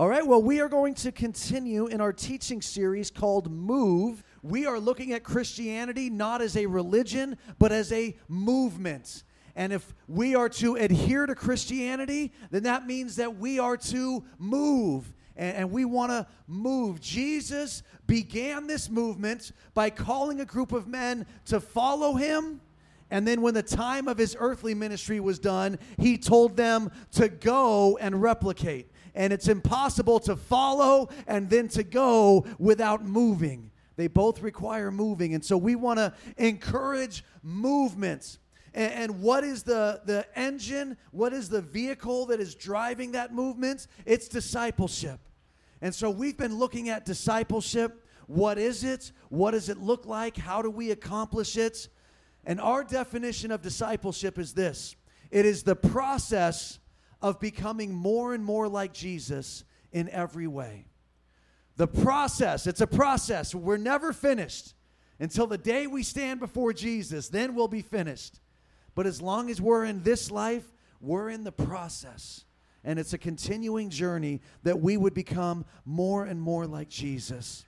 All right, well, we are going to continue in our teaching series called Move. We are looking at Christianity not as a religion, but as a movement. And if we are to adhere to Christianity, then that means that we are to move. And, we want to move. Jesus began this movement by calling a group of men to follow him. And then, when the time of his earthly ministry was done, he told them to go and replicate and it's impossible to follow and then to go without moving. They both require moving. And so we want to encourage movements. And, and, what is the, the engine? What is the vehicle that is driving that movement? It's discipleship. And so we've been looking at discipleship. What is it? What does it look like? How do we accomplish it? And our definition of discipleship is this it is the process of becoming more and more like Jesus in every way. The process, it's a process. We're never finished until the day we stand before Jesus, then we'll be finished. But as long as we're in this life, we're in the process. And it's a continuing journey that we would become more and more like Jesus.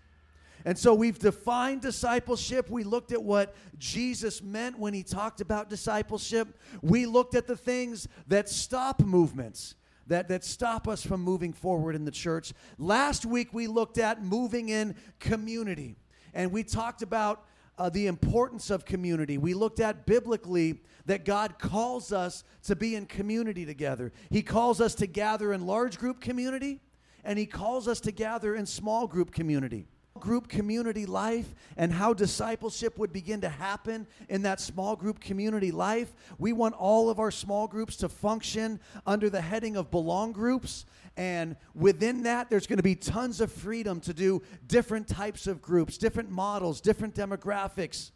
And so we've defined discipleship. We looked at what Jesus meant when he talked about discipleship. We looked at the things that stop movements, that, that stop us from moving forward in the church. Last week we looked at moving in community. And we talked about uh, the importance of community. We looked at biblically that God calls us to be in community together. He calls us to gather in large group community, and He calls us to gather in small group community group community life and how discipleship would begin to happen in that small group community life. We want all of our small groups to function under the heading of belong groups. And within that, there's going to be tons of freedom to do different types of groups, different models, different demographics.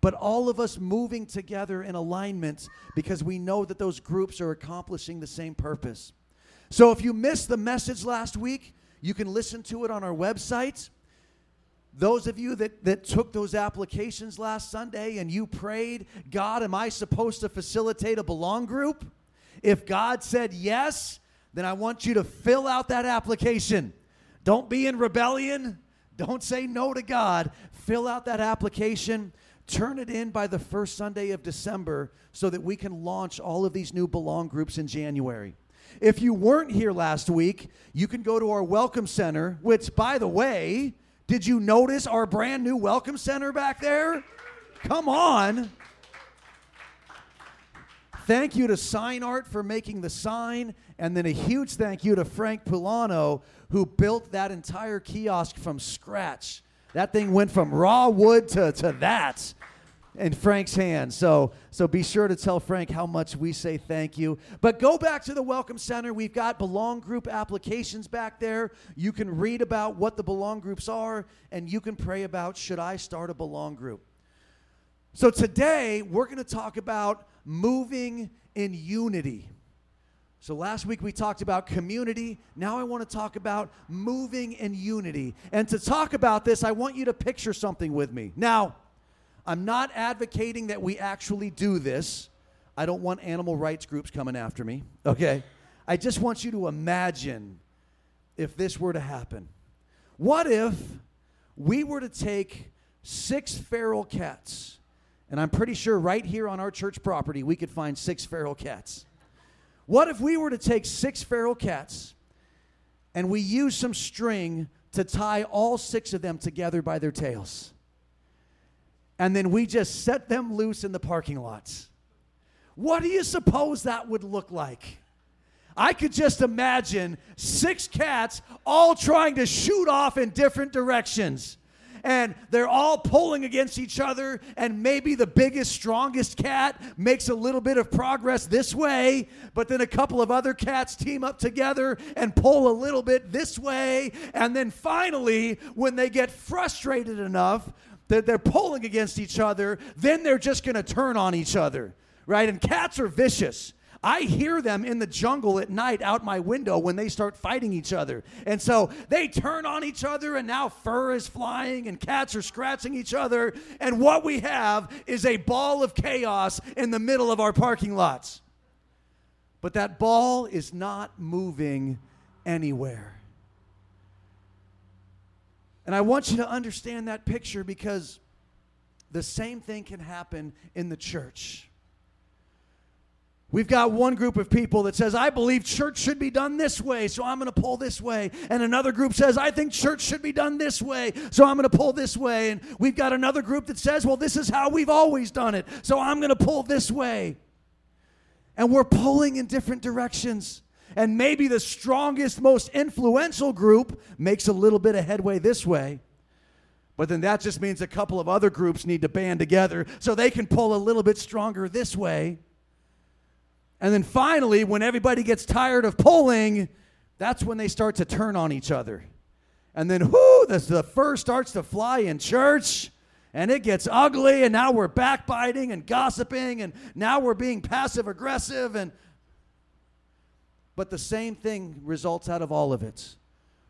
But all of us moving together in alignment because we know that those groups are accomplishing the same purpose. So if you missed the message last week, you can listen to it on our website. Those of you that, that took those applications last Sunday and you prayed, God, am I supposed to facilitate a belong group? If God said yes, then I want you to fill out that application. Don't be in rebellion. Don't say no to God. Fill out that application. Turn it in by the first Sunday of December so that we can launch all of these new belong groups in January. If you weren't here last week, you can go to our Welcome Center, which, by the way, did you notice our brand new welcome center back there? Come on. Thank you to Sign Art for making the sign, and then a huge thank you to Frank Pulano who built that entire kiosk from scratch. That thing went from raw wood to, to that in Frank's hands. So, so be sure to tell Frank how much we say thank you. But go back to the Welcome Center. We've got Belong Group applications back there. You can read about what the Belong Groups are, and you can pray about should I start a Belong Group. So today, we're going to talk about moving in unity. So last week we talked about community. Now I want to talk about moving in unity. And to talk about this, I want you to picture something with me. Now, I'm not advocating that we actually do this. I don't want animal rights groups coming after me, okay? I just want you to imagine if this were to happen. What if we were to take six feral cats, and I'm pretty sure right here on our church property we could find six feral cats. What if we were to take six feral cats and we use some string to tie all six of them together by their tails? And then we just set them loose in the parking lots. What do you suppose that would look like? I could just imagine six cats all trying to shoot off in different directions. And they're all pulling against each other, and maybe the biggest, strongest cat makes a little bit of progress this way, but then a couple of other cats team up together and pull a little bit this way. And then finally, when they get frustrated enough, that they're pulling against each other, then they're just going to turn on each other, right? And cats are vicious. I hear them in the jungle at night out my window when they start fighting each other. And so they turn on each other, and now fur is flying, and cats are scratching each other. And what we have is a ball of chaos in the middle of our parking lots. But that ball is not moving anywhere. And I want you to understand that picture because the same thing can happen in the church. We've got one group of people that says, I believe church should be done this way, so I'm going to pull this way. And another group says, I think church should be done this way, so I'm going to pull this way. And we've got another group that says, well, this is how we've always done it, so I'm going to pull this way. And we're pulling in different directions. And maybe the strongest, most influential group makes a little bit of headway this way. But then that just means a couple of other groups need to band together so they can pull a little bit stronger this way. And then finally, when everybody gets tired of pulling, that's when they start to turn on each other. And then, whoo, the, the fur starts to fly in church, and it gets ugly, and now we're backbiting and gossiping, and now we're being passive aggressive. And but the same thing results out of all of it.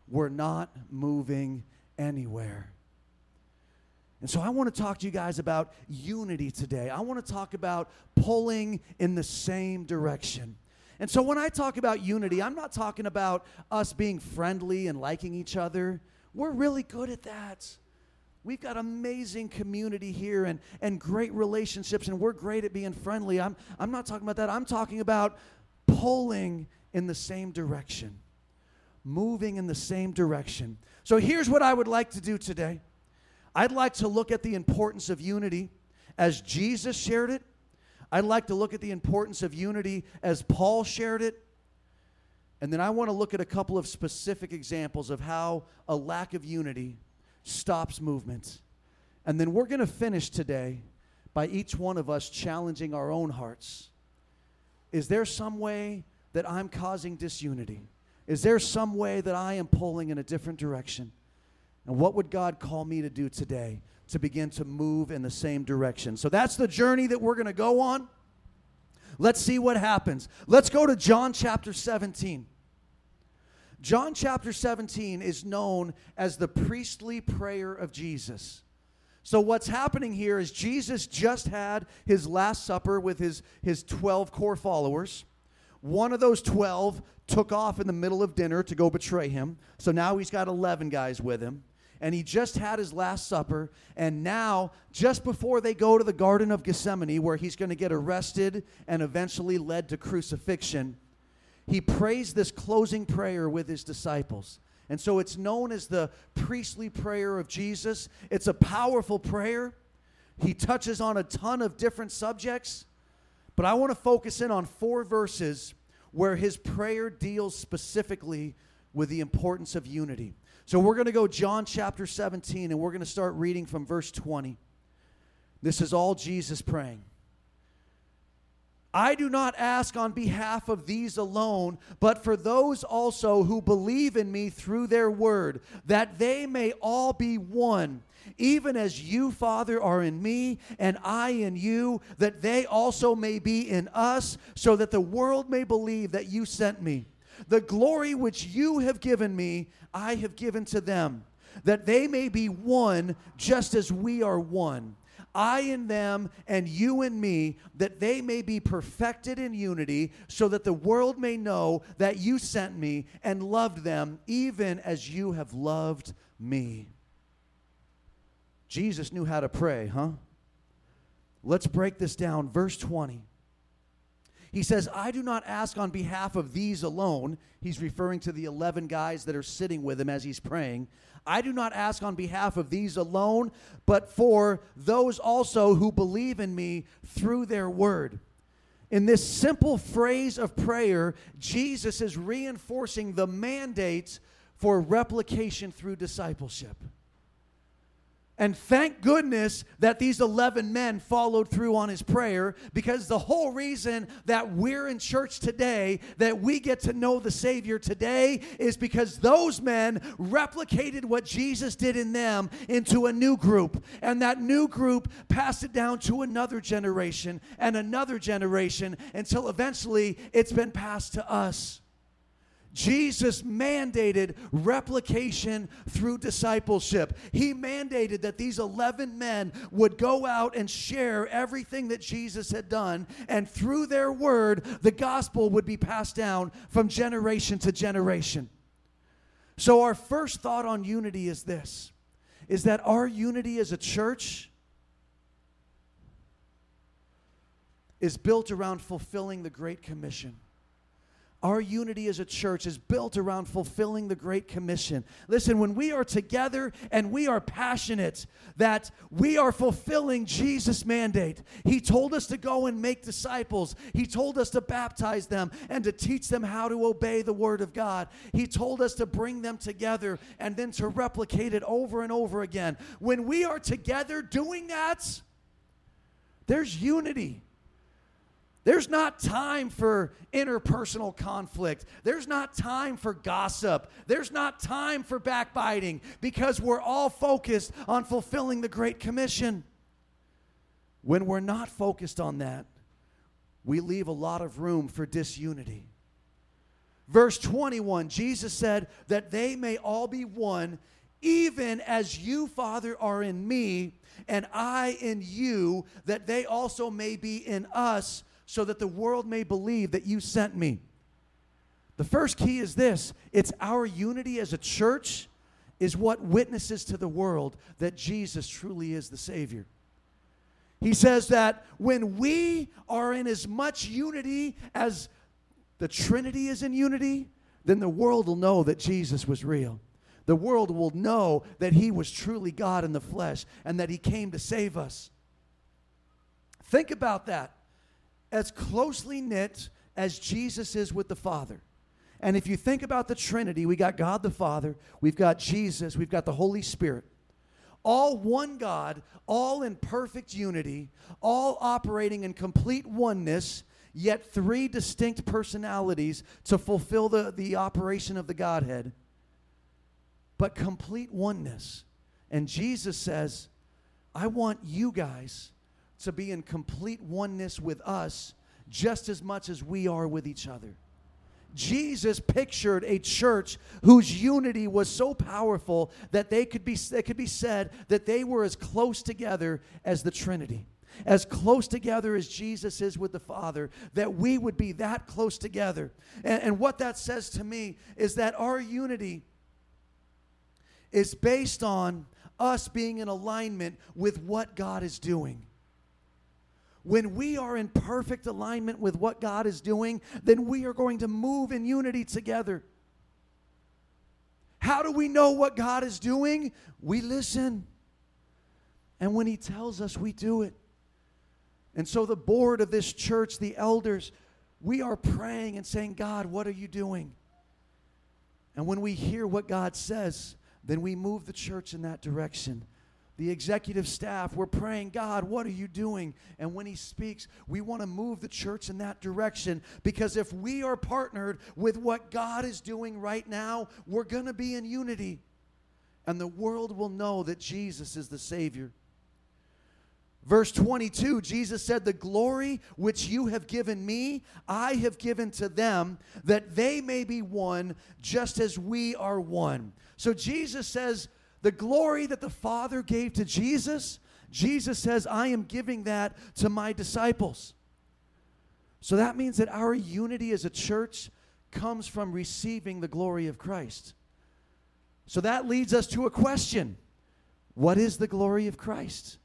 We're not moving anywhere. And so I want to talk to you guys about unity today. I want to talk about pulling in the same direction. And so when I talk about unity, I'm not talking about us being friendly and liking each other. We're really good at that. We've got amazing community here and, and great relationships, and we're great at being friendly. I'm, I'm not talking about that. I'm talking about pulling in the same direction, moving in the same direction. So here's what I would like to do today. I'd like to look at the importance of unity as Jesus shared it. I'd like to look at the importance of unity as Paul shared it. And then I want to look at a couple of specific examples of how a lack of unity stops movement. And then we're going to finish today by each one of us challenging our own hearts. Is there some way that I'm causing disunity? Is there some way that I am pulling in a different direction? And what would God call me to do today to begin to move in the same direction? So that's the journey that we're going to go on. Let's see what happens. Let's go to John chapter 17. John chapter 17 is known as the priestly prayer of Jesus. So, what's happening here is Jesus just had his Last Supper with his, his 12 core followers. One of those 12 took off in the middle of dinner to go betray him. So now he's got 11 guys with him and he just had his last supper. And now, just before they go to the Garden of Gethsemane, where he's going to get arrested and eventually led to crucifixion, he prays this closing prayer with his disciples. And so it's known as the priestly prayer of Jesus. It's a powerful prayer. He touches on a ton of different subjects, but I want to focus in on four verses where his prayer deals specifically with the importance of unity. So we're going to go John chapter 17 and we're going to start reading from verse 20. This is all Jesus praying. I do not ask on behalf of these alone, but for those also who believe in me through their word, that they may all be one, even as you, Father, are in me, and I in you, that they also may be in us, so that the world may believe that you sent me. The glory which you have given me, I have given to them, that they may be one just as we are one. I in them and you in me, that they may be perfected in unity, so that the world may know that you sent me and loved them, even as you have loved me. Jesus knew how to pray, huh? Let's break this down. Verse 20. He says, I do not ask on behalf of these alone. He's referring to the 11 guys that are sitting with him as he's praying. I do not ask on behalf of these alone, but for those also who believe in me through their word. In this simple phrase of prayer, Jesus is reinforcing the mandates for replication through discipleship. And thank goodness that these 11 men followed through on his prayer because the whole reason that we're in church today, that we get to know the Savior today, is because those men replicated what Jesus did in them into a new group. And that new group passed it down to another generation and another generation until eventually it's been passed to us. Jesus mandated replication through discipleship. He mandated that these 11 men would go out and share everything that Jesus had done, and through their word, the gospel would be passed down from generation to generation. So, our first thought on unity is this is that our unity as a church is built around fulfilling the Great Commission. Our unity as a church is built around fulfilling the Great Commission. Listen, when we are together and we are passionate that we are fulfilling Jesus' mandate, He told us to go and make disciples. He told us to baptize them and to teach them how to obey the Word of God. He told us to bring them together and then to replicate it over and over again. When we are together doing that, there's unity. There's not time for interpersonal conflict. There's not time for gossip. There's not time for backbiting because we're all focused on fulfilling the Great Commission. When we're not focused on that, we leave a lot of room for disunity. Verse 21, Jesus said that they may all be one, even as you, Father, are in me, and I in you, that they also may be in us so that the world may believe that you sent me. The first key is this it's our unity as a church is what witnesses to the world that Jesus truly is the Savior. He says that when we are in as much unity as the Trinity is in unity, then the world will know that Jesus was real. The world will know that He was truly God in the flesh and that He came to save us. Think about that as closely knit as Jesus is with the Father. And if you think about the Trinity, we got God the Father, we've got Jesus, we've got the Holy Spirit. All one God, all in perfect unity, all operating in complete oneness, yet three distinct personalities to fulfill the, the operation of the Godhead, but complete oneness. And Jesus says, I want you guys to be in complete oneness with us just as much as we are with each other. Jesus pictured a church whose unity was so powerful that they could be it could be said that they were as close together as the Trinity. As close together as Jesus is with the Father, that we would be that close together. And, and what that says to me is that our unity is based on us being in alignment with what God is doing when we are in perfect alignment with what God is doing, then we are going to move in unity together. How do we know what God is doing? We listen. And when He tells us, we do it. And so, the board of this church, the elders, we are praying and saying, God, what are you doing? And when we hear what God says, then we move the church in that direction the executive staff, we're praying, God, what are you doing? And when He speaks, we want to move the church in that direction because if we are partnered with what God is doing right now, we're going to be in unity. And the world will know that Jesus is the Savior. Verse 22, Jesus said, The glory which you have given me, I have given to them, that they may be one, just as we are one. So Jesus says, the glory that the Father gave to Jesus, Jesus says, I am giving that to my disciples. So that means that our unity as a church comes from receiving the glory of Christ. So that leads us to a question What is the glory of Christ?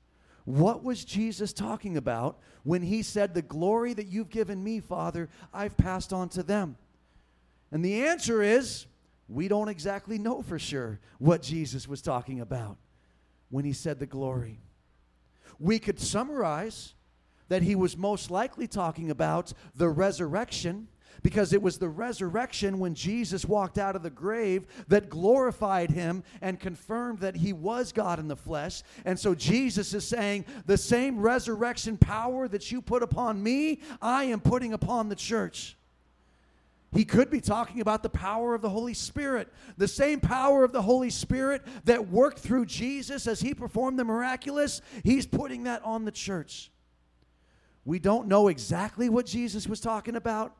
What was Jesus talking about when he said, The glory that you've given me, Father, I've passed on to them? And the answer is we don't exactly know for sure what Jesus was talking about when he said the glory. We could summarize that he was most likely talking about the resurrection because it was the resurrection when Jesus walked out of the grave that glorified him and confirmed that he was God in the flesh. And so Jesus is saying, The same resurrection power that you put upon me, I am putting upon the church. He could be talking about the power of the Holy Spirit, the same power of the Holy Spirit that worked through Jesus as he performed the miraculous. He's putting that on the church. We don't know exactly what Jesus was talking about,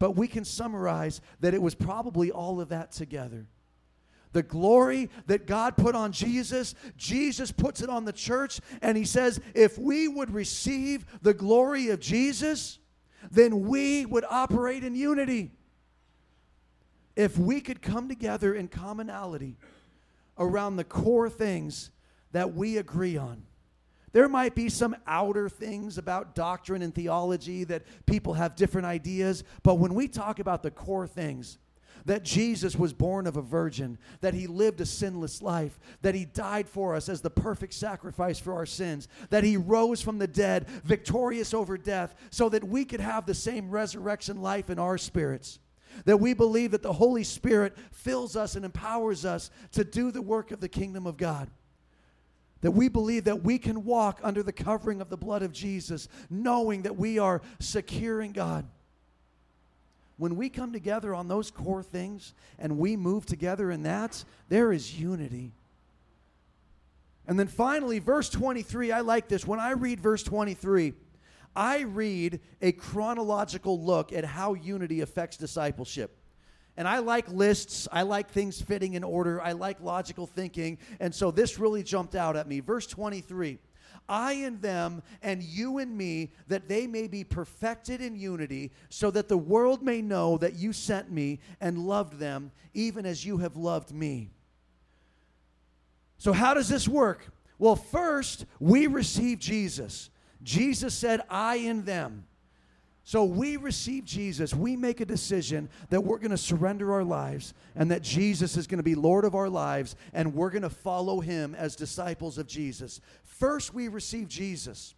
but we can summarize that it was probably all of that together. The glory that God put on Jesus, Jesus puts it on the church, and he says, if we would receive the glory of Jesus, then we would operate in unity if we could come together in commonality around the core things that we agree on. There might be some outer things about doctrine and theology that people have different ideas, but when we talk about the core things, that Jesus was born of a virgin, that he lived a sinless life, that he died for us as the perfect sacrifice for our sins, that he rose from the dead, victorious over death, so that we could have the same resurrection life in our spirits. That we believe that the Holy Spirit fills us and empowers us to do the work of the kingdom of God. That we believe that we can walk under the covering of the blood of Jesus, knowing that we are secure in God. When we come together on those core things and we move together in that, there is unity. And then finally, verse 23, I like this. When I read verse 23, I read a chronological look at how unity affects discipleship. And I like lists. I like things fitting in order. I like logical thinking. And so this really jumped out at me. Verse 23 I and them, and you and me, that they may be perfected in unity, so that the world may know that you sent me and loved them, even as you have loved me. So, how does this work? Well, first, we receive Jesus. Jesus said, I in them. So we receive Jesus. We make a decision that we're going to surrender our lives and that Jesus is going to be Lord of our lives and we're going to follow him as disciples of Jesus. First, we receive Jesus.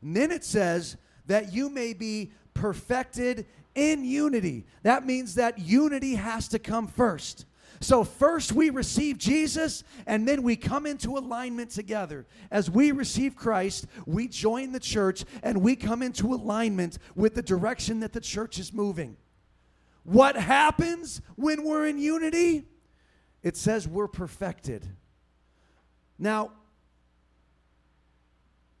And then it says that you may be perfected in unity. That means that unity has to come first. So, first we receive Jesus, and then we come into alignment together. As we receive Christ, we join the church, and we come into alignment with the direction that the church is moving. What happens when we're in unity? It says we're perfected. Now,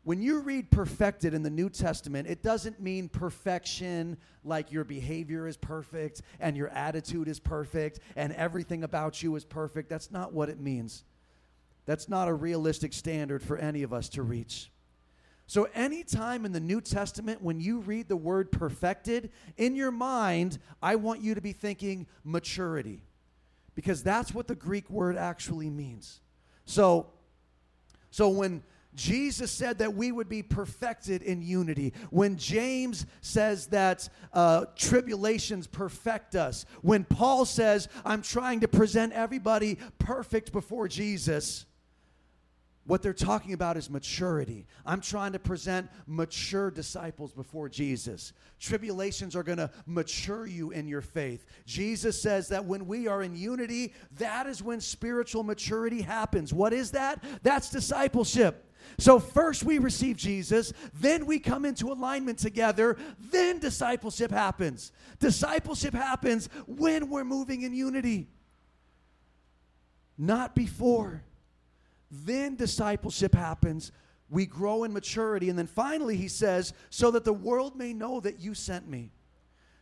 when you read perfected in the New Testament, it doesn't mean perfection like your behavior is perfect and your attitude is perfect and everything about you is perfect. That's not what it means. That's not a realistic standard for any of us to reach. So, anytime in the New Testament when you read the word perfected, in your mind, I want you to be thinking maturity, because that's what the Greek word actually means. So, so when Jesus said that we would be perfected in unity. When James says that uh, tribulations perfect us, when Paul says, I'm trying to present everybody perfect before Jesus, what they're talking about is maturity. I'm trying to present mature disciples before Jesus. Tribulations are going to mature you in your faith. Jesus says that when we are in unity, that is when spiritual maturity happens. What is that? That's discipleship. So, first we receive Jesus, then we come into alignment together, then discipleship happens. Discipleship happens when we're moving in unity, not before. Then discipleship happens. We grow in maturity. And then finally, he says, so that the world may know that you sent me.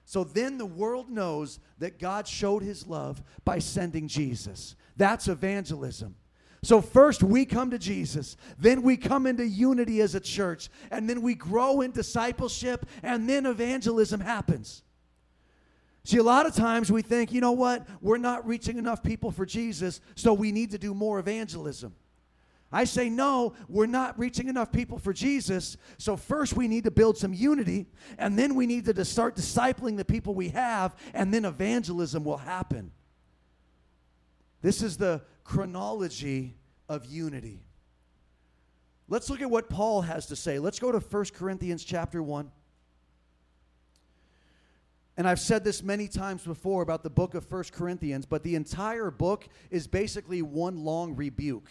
So then the world knows that God showed his love by sending Jesus. That's evangelism. So, first we come to Jesus, then we come into unity as a church, and then we grow in discipleship, and then evangelism happens. See, a lot of times we think, you know what, we're not reaching enough people for Jesus, so we need to do more evangelism. I say, no, we're not reaching enough people for Jesus. So, first we need to build some unity, and then we need to start discipling the people we have, and then evangelism will happen. This is the chronology of unity. Let's look at what Paul has to say. Let's go to 1 Corinthians chapter 1. And I've said this many times before about the book of 1 Corinthians, but the entire book is basically one long rebuke.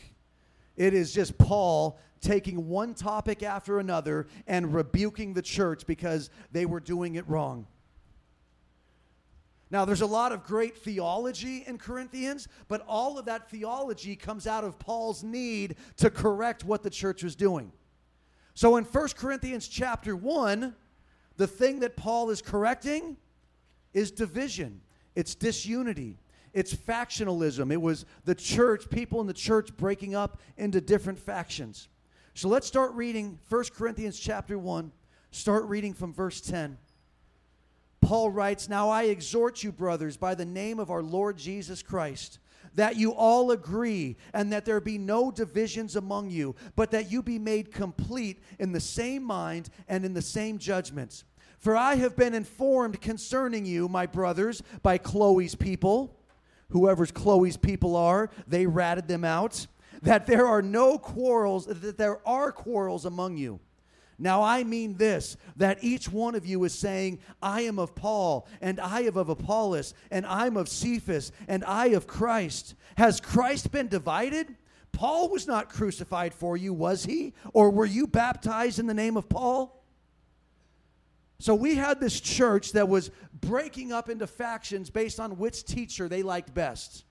It is just Paul taking one topic after another and rebuking the church because they were doing it wrong. Now, there's a lot of great theology in Corinthians, but all of that theology comes out of Paul's need to correct what the church was doing. So in 1 Corinthians chapter 1, the thing that Paul is correcting is division, it's disunity, it's factionalism. It was the church, people in the church breaking up into different factions. So let's start reading 1 Corinthians chapter 1, start reading from verse 10. Paul writes, Now I exhort you, brothers, by the name of our Lord Jesus Christ, that you all agree and that there be no divisions among you, but that you be made complete in the same mind and in the same judgments. For I have been informed concerning you, my brothers, by Chloe's people. Whoever's Chloe's people are, they ratted them out. That there are no quarrels, that there are quarrels among you. Now I mean this that each one of you is saying, I am of Paul, and I am of Apollos, and I'm of Cephas, and I of Christ. Has Christ been divided? Paul was not crucified for you, was he? Or were you baptized in the name of Paul? So we had this church that was breaking up into factions based on which teacher they liked best.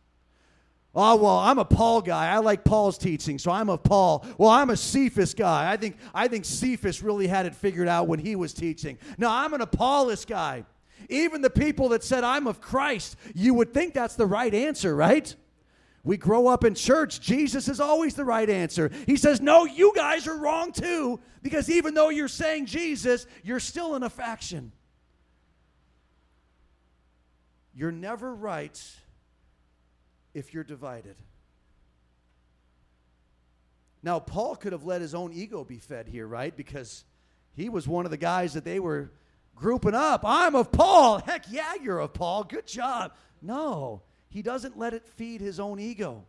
Oh, well, I'm a Paul guy. I like Paul's teaching, so I'm a Paul. Well, I'm a Cephas guy. I think, I think Cephas really had it figured out when he was teaching. No, I'm an Apollos guy. Even the people that said I'm of Christ, you would think that's the right answer, right? We grow up in church, Jesus is always the right answer. He says, No, you guys are wrong too, because even though you're saying Jesus, you're still in a faction. You're never right if you're divided. Now, Paul could have let his own ego be fed here, right? Because he was one of the guys that they were grouping up. I'm of Paul. Heck yeah, you're of Paul. Good job. No, he doesn't let it feed his own ego.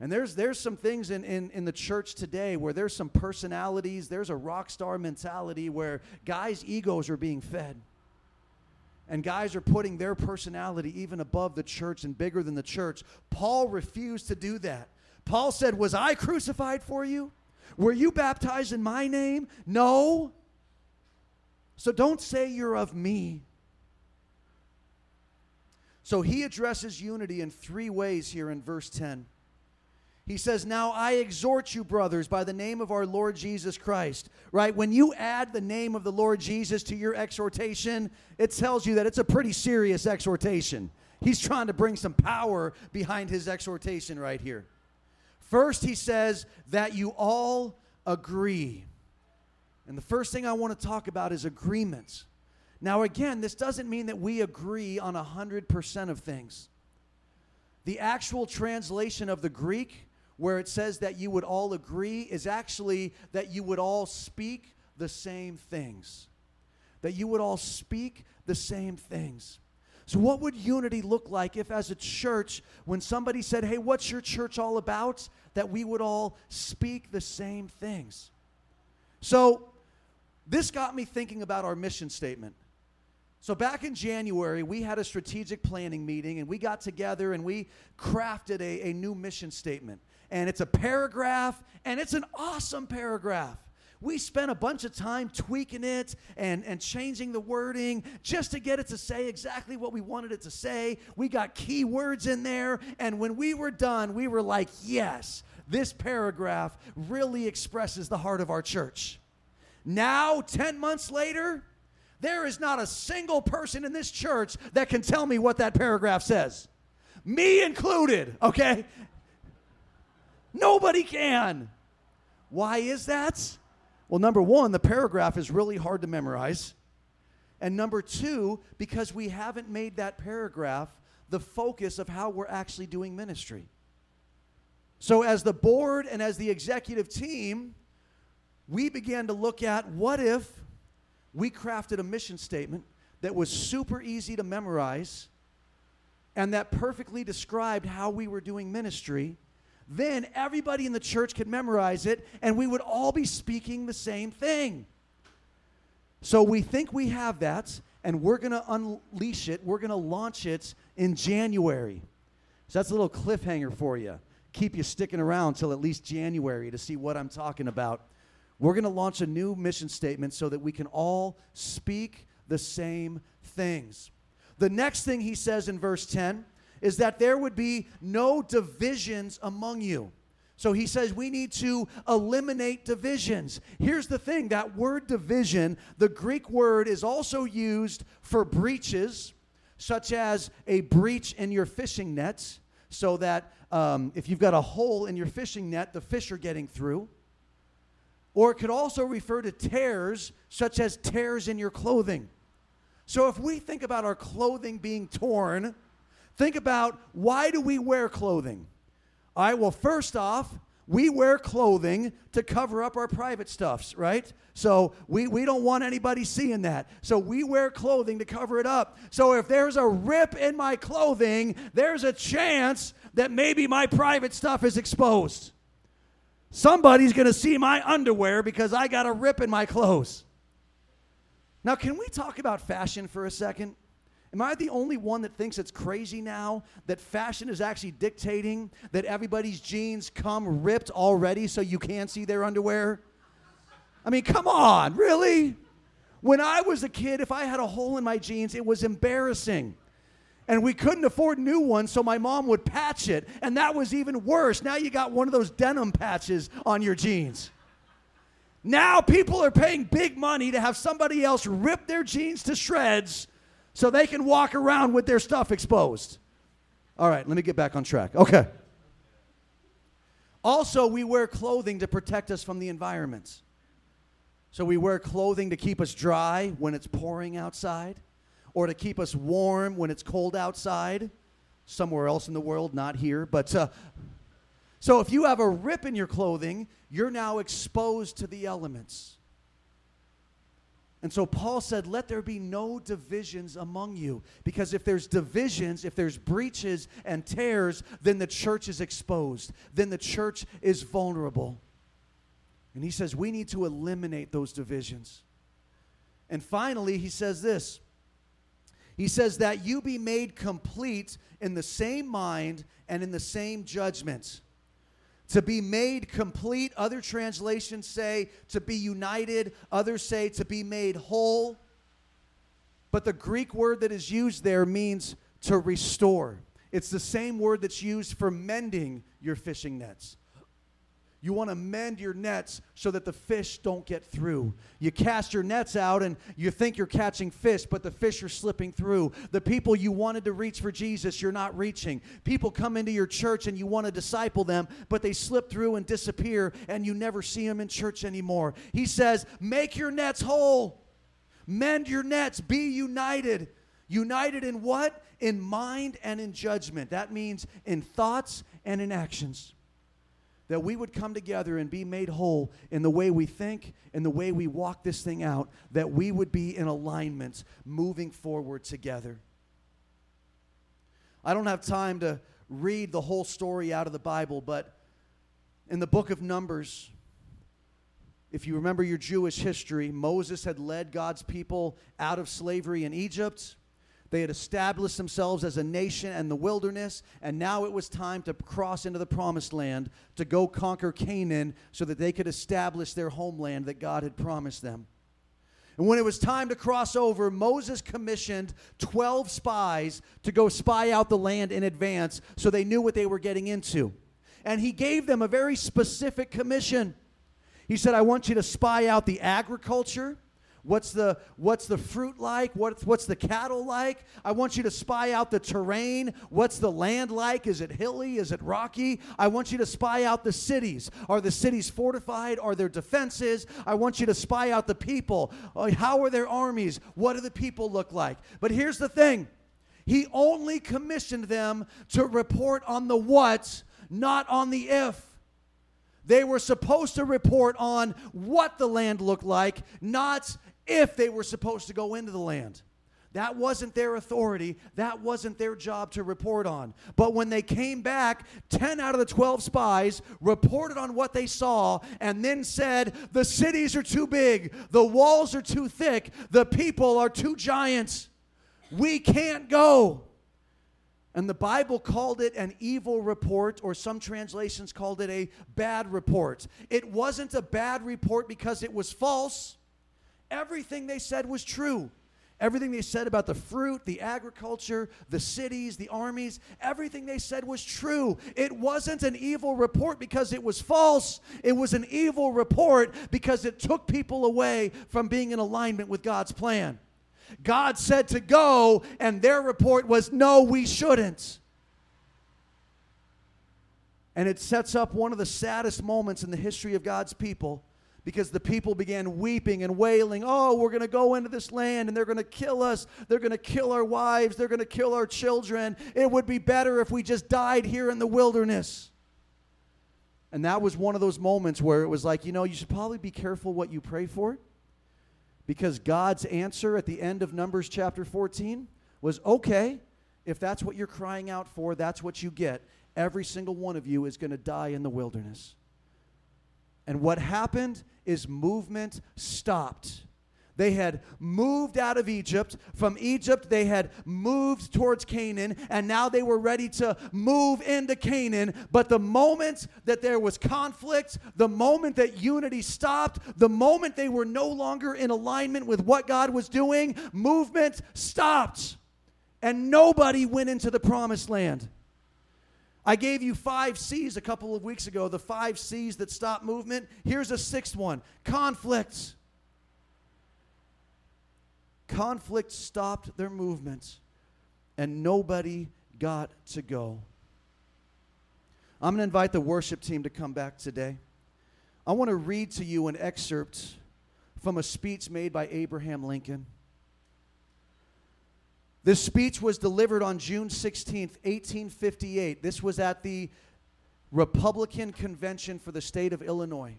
And there's, there's some things in, in, in the church today where there's some personalities, there's a rock star mentality where guys' egos are being fed. And guys are putting their personality even above the church and bigger than the church. Paul refused to do that. Paul said, Was I crucified for you? Were you baptized in my name? No. So don't say you're of me. So he addresses unity in three ways here in verse 10. He says, Now I exhort you, brothers, by the name of our Lord Jesus Christ. Right? When you add the name of the Lord Jesus to your exhortation, it tells you that it's a pretty serious exhortation. He's trying to bring some power behind his exhortation right here. First, he says that you all agree. And the first thing I want to talk about is agreements. Now, again, this doesn't mean that we agree on 100% of things. The actual translation of the Greek, where it says that you would all agree, is actually that you would all speak the same things. That you would all speak the same things. So, what would unity look like if, as a church, when somebody said, Hey, what's your church all about? that we would all speak the same things? So, this got me thinking about our mission statement. So, back in January, we had a strategic planning meeting and we got together and we crafted a, a new mission statement. And it's a paragraph, and it's an awesome paragraph. We spent a bunch of time tweaking it and, and changing the wording just to get it to say exactly what we wanted it to say. We got key words in there, and when we were done, we were like, yes, this paragraph really expresses the heart of our church. Now, 10 months later, there is not a single person in this church that can tell me what that paragraph says. Me included, okay? Nobody can. Why is that? Well, number one, the paragraph is really hard to memorize. And number two, because we haven't made that paragraph the focus of how we're actually doing ministry. So, as the board and as the executive team, we began to look at what if we crafted a mission statement that was super easy to memorize and that perfectly described how we were doing ministry, then everybody in the church could memorize it and we would all be speaking the same thing. So we think we have that and we're going to unleash it. We're going to launch it in January. So that's a little cliffhanger for you. Keep you sticking around till at least January to see what I'm talking about. We're going to launch a new mission statement so that we can all speak the same things. The next thing he says in verse 10 is that there would be no divisions among you. So he says we need to eliminate divisions. Here's the thing that word division, the Greek word, is also used for breaches, such as a breach in your fishing nets, so that um, if you've got a hole in your fishing net, the fish are getting through. Or it could also refer to tears, such as tears in your clothing. So if we think about our clothing being torn, Think about why do we wear clothing? All right, well, first off, we wear clothing to cover up our private stuffs, right? So we, we don't want anybody seeing that. So we wear clothing to cover it up. So if there's a rip in my clothing, there's a chance that maybe my private stuff is exposed. Somebody's going to see my underwear because I got a rip in my clothes. Now, can we talk about fashion for a second? Am I the only one that thinks it's crazy now that fashion is actually dictating that everybody's jeans come ripped already so you can't see their underwear? I mean, come on, really? When I was a kid, if I had a hole in my jeans, it was embarrassing. And we couldn't afford new ones, so my mom would patch it. And that was even worse. Now you got one of those denim patches on your jeans. Now people are paying big money to have somebody else rip their jeans to shreds so they can walk around with their stuff exposed. All right, let me get back on track. Okay. Also, we wear clothing to protect us from the environment. So we wear clothing to keep us dry when it's pouring outside, or to keep us warm when it's cold outside. Somewhere else in the world, not here. But uh, so if you have a rip in your clothing, you're now exposed to the elements. And so Paul said, Let there be no divisions among you. Because if there's divisions, if there's breaches and tears, then the church is exposed. Then the church is vulnerable. And he says, We need to eliminate those divisions. And finally, he says this He says, That you be made complete in the same mind and in the same judgment to be made complete. Other translations say to be united, others say to be made whole. But the Greek word that is used there means to restore. It's the same word that's used for mending your fishing nets. You want to mend your nets so that the fish don't get through. You cast your nets out and you think you're catching fish, but the fish are slipping through. The people you wanted to reach for Jesus, you're not reaching. People come into your church and you want to disciple them, but they slip through and disappear and you never see them in church anymore. He says, Make your nets whole, mend your nets, be united. United in what? In mind and in judgment. That means in thoughts and in actions that we would come together and be made whole in the way we think, in the way we walk this thing out, that we would be in alignment moving forward together. I don't have time to read the whole story out of the Bible, but in the book of Numbers, if you remember your Jewish history, Moses had led God's people out of slavery in Egypt. They had established themselves as a nation in the wilderness, and now it was time to cross into the promised land to go conquer Canaan so that they could establish their homeland that God had promised them. And when it was time to cross over, Moses commissioned 12 spies to go spy out the land in advance so they knew what they were getting into. And he gave them a very specific commission. He said, I want you to spy out the agriculture. What's the, what's the fruit like? What's, what's the cattle like? I want you to spy out the terrain. What's the land like? Is it hilly? Is it rocky? I want you to spy out the cities. Are the cities fortified? Are there defenses? I want you to spy out the people. Uh, how are their armies? What do the people look like? But here's the thing He only commissioned them to report on the what, not on the if. They were supposed to report on what the land looked like, not if they were supposed to go into the land. That wasn't their authority. That wasn't their job to report on. But when they came back, 10 out of the 12 spies reported on what they saw and then said, The cities are too big, the walls are too thick, the people are too giants. We can't go. And the Bible called it an evil report, or some translations called it a bad report. It wasn't a bad report because it was false. Everything they said was true. Everything they said about the fruit, the agriculture, the cities, the armies, everything they said was true. It wasn't an evil report because it was false. It was an evil report because it took people away from being in alignment with God's plan. God said to go, and their report was, no, we shouldn't. And it sets up one of the saddest moments in the history of God's people because the people began weeping and wailing, Oh, we're going to go into this land and they're going to kill us. They're going to kill our wives. They're going to kill our children. It would be better if we just died here in the wilderness. And that was one of those moments where it was like, you know, you should probably be careful what you pray for because God's answer at the end of Numbers chapter 14 was okay, if that's what you're crying out for, that's what you get. Every single one of you is going to die in the wilderness. And what happened is movement stopped. They had moved out of Egypt. From Egypt, they had moved towards Canaan, and now they were ready to move into Canaan. But the moment that there was conflict, the moment that unity stopped, the moment they were no longer in alignment with what God was doing, movement stopped. And nobody went into the promised land. I gave you five C's a couple of weeks ago, the five C's that stop movement. Here's a sixth one conflict. Conflict stopped their movements, and nobody got to go. I'm going to invite the worship team to come back today. I want to read to you an excerpt from a speech made by Abraham Lincoln. This speech was delivered on June 16th, 1858. This was at the Republican Convention for the state of Illinois.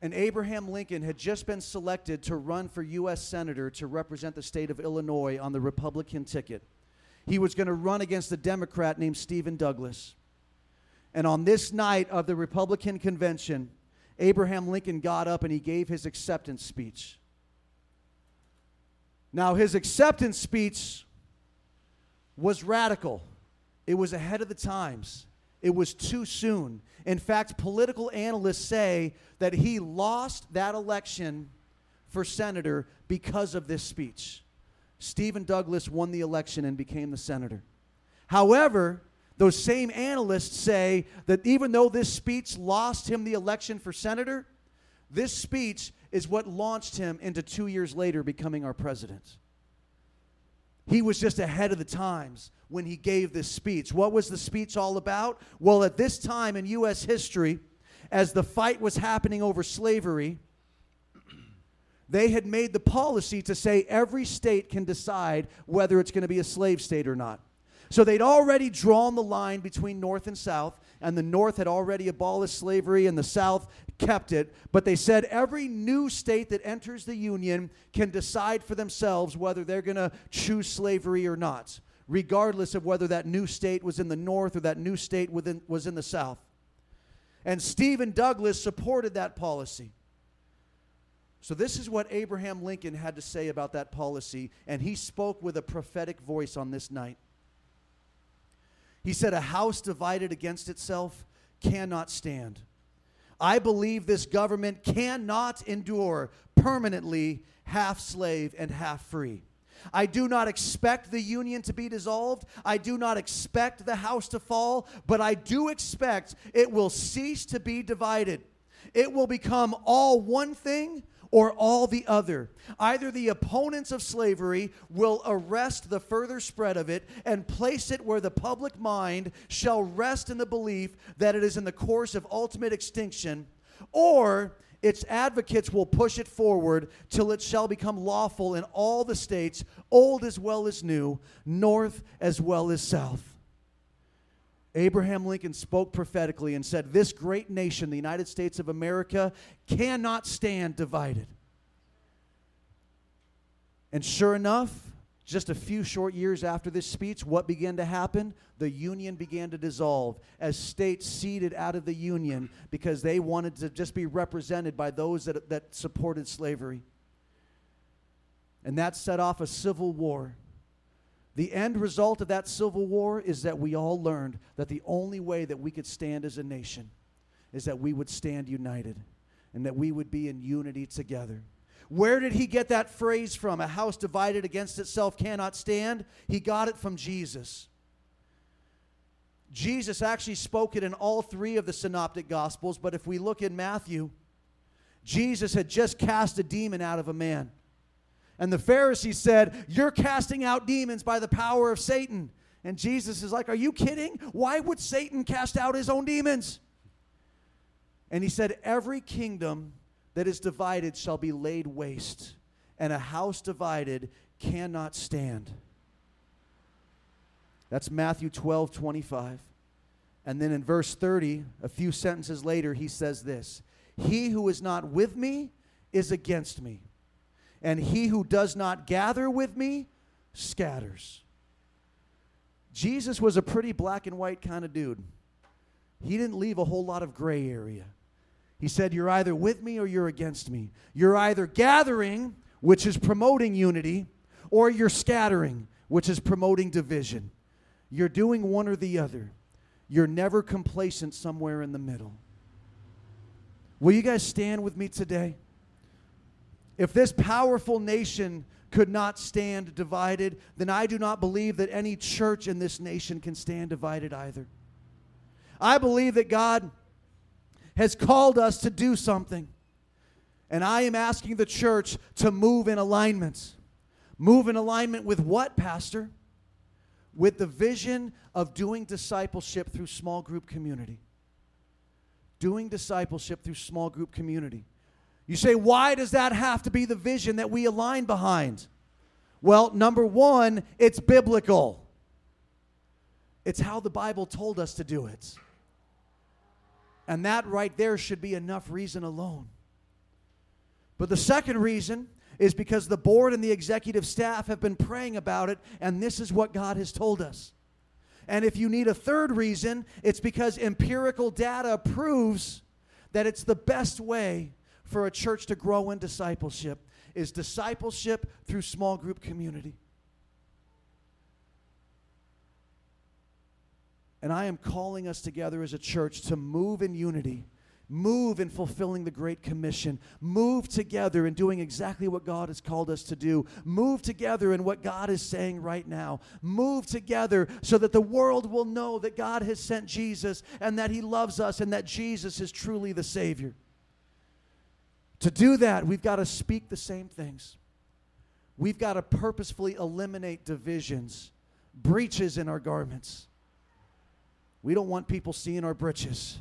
And Abraham Lincoln had just been selected to run for U.S. Senator to represent the state of Illinois on the Republican ticket. He was going to run against a Democrat named Stephen Douglas. And on this night of the Republican convention, Abraham Lincoln got up and he gave his acceptance speech. Now, his acceptance speech was radical, it was ahead of the times, it was too soon. In fact, political analysts say that he lost that election for senator because of this speech. Stephen Douglas won the election and became the senator. However, those same analysts say that even though this speech lost him the election for senator, this speech is what launched him into two years later becoming our president. He was just ahead of the times when he gave this speech. What was the speech all about? Well, at this time in U.S. history, as the fight was happening over slavery, they had made the policy to say every state can decide whether it's going to be a slave state or not. So they'd already drawn the line between North and South, and the North had already abolished slavery, and the South kept it. But they said every new state that enters the Union can decide for themselves whether they're going to choose slavery or not, regardless of whether that new state was in the North or that new state within, was in the South. And Stephen Douglas supported that policy. So, this is what Abraham Lincoln had to say about that policy, and he spoke with a prophetic voice on this night. He said, A house divided against itself cannot stand. I believe this government cannot endure permanently half slave and half free. I do not expect the union to be dissolved. I do not expect the house to fall, but I do expect it will cease to be divided. It will become all one thing or all the other. Either the opponents of slavery will arrest the further spread of it and place it where the public mind shall rest in the belief that it is in the course of ultimate extinction, or its advocates will push it forward till it shall become lawful in all the states, old as well as new, north as well as south. Abraham Lincoln spoke prophetically and said, This great nation, the United States of America, cannot stand divided. And sure enough, just a few short years after this speech, what began to happen? The Union began to dissolve as states ceded out of the Union because they wanted to just be represented by those that, that supported slavery. And that set off a civil war. The end result of that civil war is that we all learned that the only way that we could stand as a nation is that we would stand united and that we would be in unity together. Where did he get that phrase from? A house divided against itself cannot stand. He got it from Jesus. Jesus actually spoke it in all three of the synoptic gospels, but if we look in Matthew, Jesus had just cast a demon out of a man. And the Pharisees said, You're casting out demons by the power of Satan. And Jesus is like, Are you kidding? Why would Satan cast out his own demons? And he said, Every kingdom that is divided shall be laid waste, and a house divided cannot stand. That's Matthew 12, 25. And then in verse 30, a few sentences later, he says this He who is not with me is against me, and he who does not gather with me scatters. Jesus was a pretty black and white kind of dude. He didn't leave a whole lot of gray area. He said, You're either with me or you're against me. You're either gathering, which is promoting unity, or you're scattering, which is promoting division. You're doing one or the other. You're never complacent somewhere in the middle. Will you guys stand with me today? If this powerful nation could not stand divided, then I do not believe that any church in this nation can stand divided either. I believe that God has called us to do something. And I am asking the church to move in alignment. Move in alignment with what, Pastor? With the vision of doing discipleship through small group community. Doing discipleship through small group community. You say, why does that have to be the vision that we align behind? Well, number one, it's biblical. It's how the Bible told us to do it. And that right there should be enough reason alone. But the second reason is because the board and the executive staff have been praying about it, and this is what God has told us. And if you need a third reason, it's because empirical data proves that it's the best way for a church to grow in discipleship is discipleship through small group community. And I am calling us together as a church to move in unity, move in fulfilling the Great Commission, move together in doing exactly what God has called us to do, move together in what God is saying right now, move together so that the world will know that God has sent Jesus and that He loves us and that Jesus is truly the Savior. To do that, we've got to speak the same things. We've got to purposefully eliminate divisions, breaches in our garments. We don't want people seeing our britches.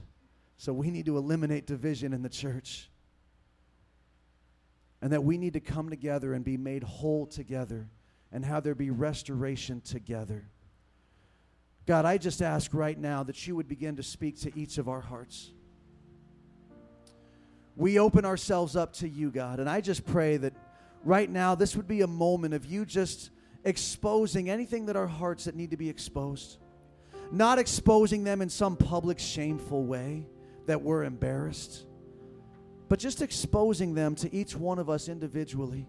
So we need to eliminate division in the church. And that we need to come together and be made whole together and have there be restoration together. God, I just ask right now that you would begin to speak to each of our hearts. We open ourselves up to you, God, and I just pray that right now this would be a moment of you just exposing anything that our hearts that need to be exposed not exposing them in some public, shameful way that we're embarrassed, but just exposing them to each one of us individually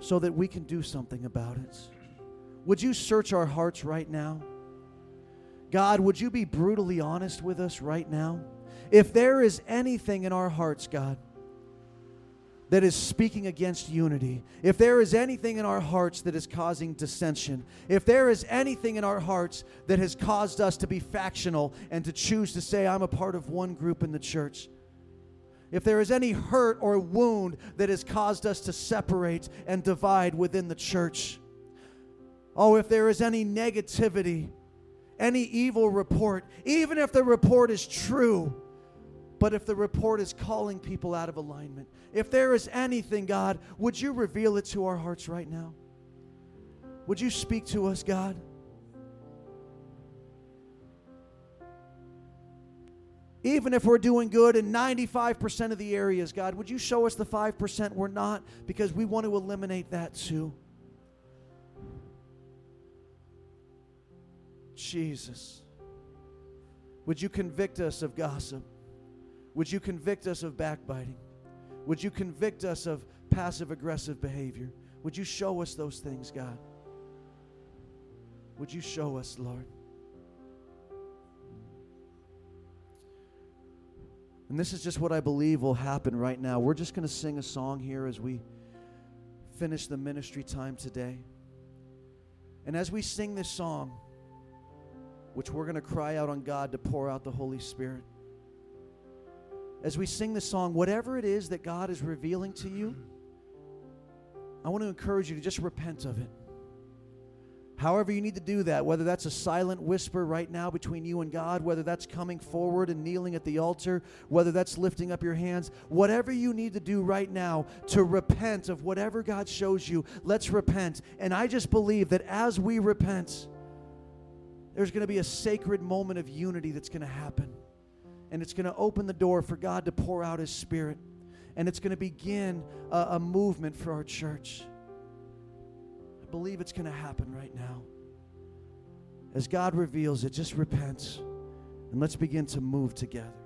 so that we can do something about it. Would you search our hearts right now? God, would you be brutally honest with us right now? If there is anything in our hearts, God, that is speaking against unity, if there is anything in our hearts that is causing dissension, if there is anything in our hearts that has caused us to be factional and to choose to say, I'm a part of one group in the church, if there is any hurt or wound that has caused us to separate and divide within the church, oh, if there is any negativity, any evil report, even if the report is true, but if the report is calling people out of alignment, if there is anything, God, would you reveal it to our hearts right now? Would you speak to us, God? Even if we're doing good in 95% of the areas, God, would you show us the 5% we're not because we want to eliminate that too? Jesus, would you convict us of gossip? Would you convict us of backbiting? Would you convict us of passive aggressive behavior? Would you show us those things, God? Would you show us, Lord? And this is just what I believe will happen right now. We're just going to sing a song here as we finish the ministry time today. And as we sing this song, which we're going to cry out on God to pour out the Holy Spirit, as we sing the song, whatever it is that God is revealing to you, I want to encourage you to just repent of it. However, you need to do that, whether that's a silent whisper right now between you and God, whether that's coming forward and kneeling at the altar, whether that's lifting up your hands, whatever you need to do right now to repent of whatever God shows you, let's repent. And I just believe that as we repent, there's going to be a sacred moment of unity that's going to happen. And it's going to open the door for God to pour out His Spirit. And it's going to begin a, a movement for our church I believe it's going to happen right now. As God reveals it, just repent and let's begin to move together.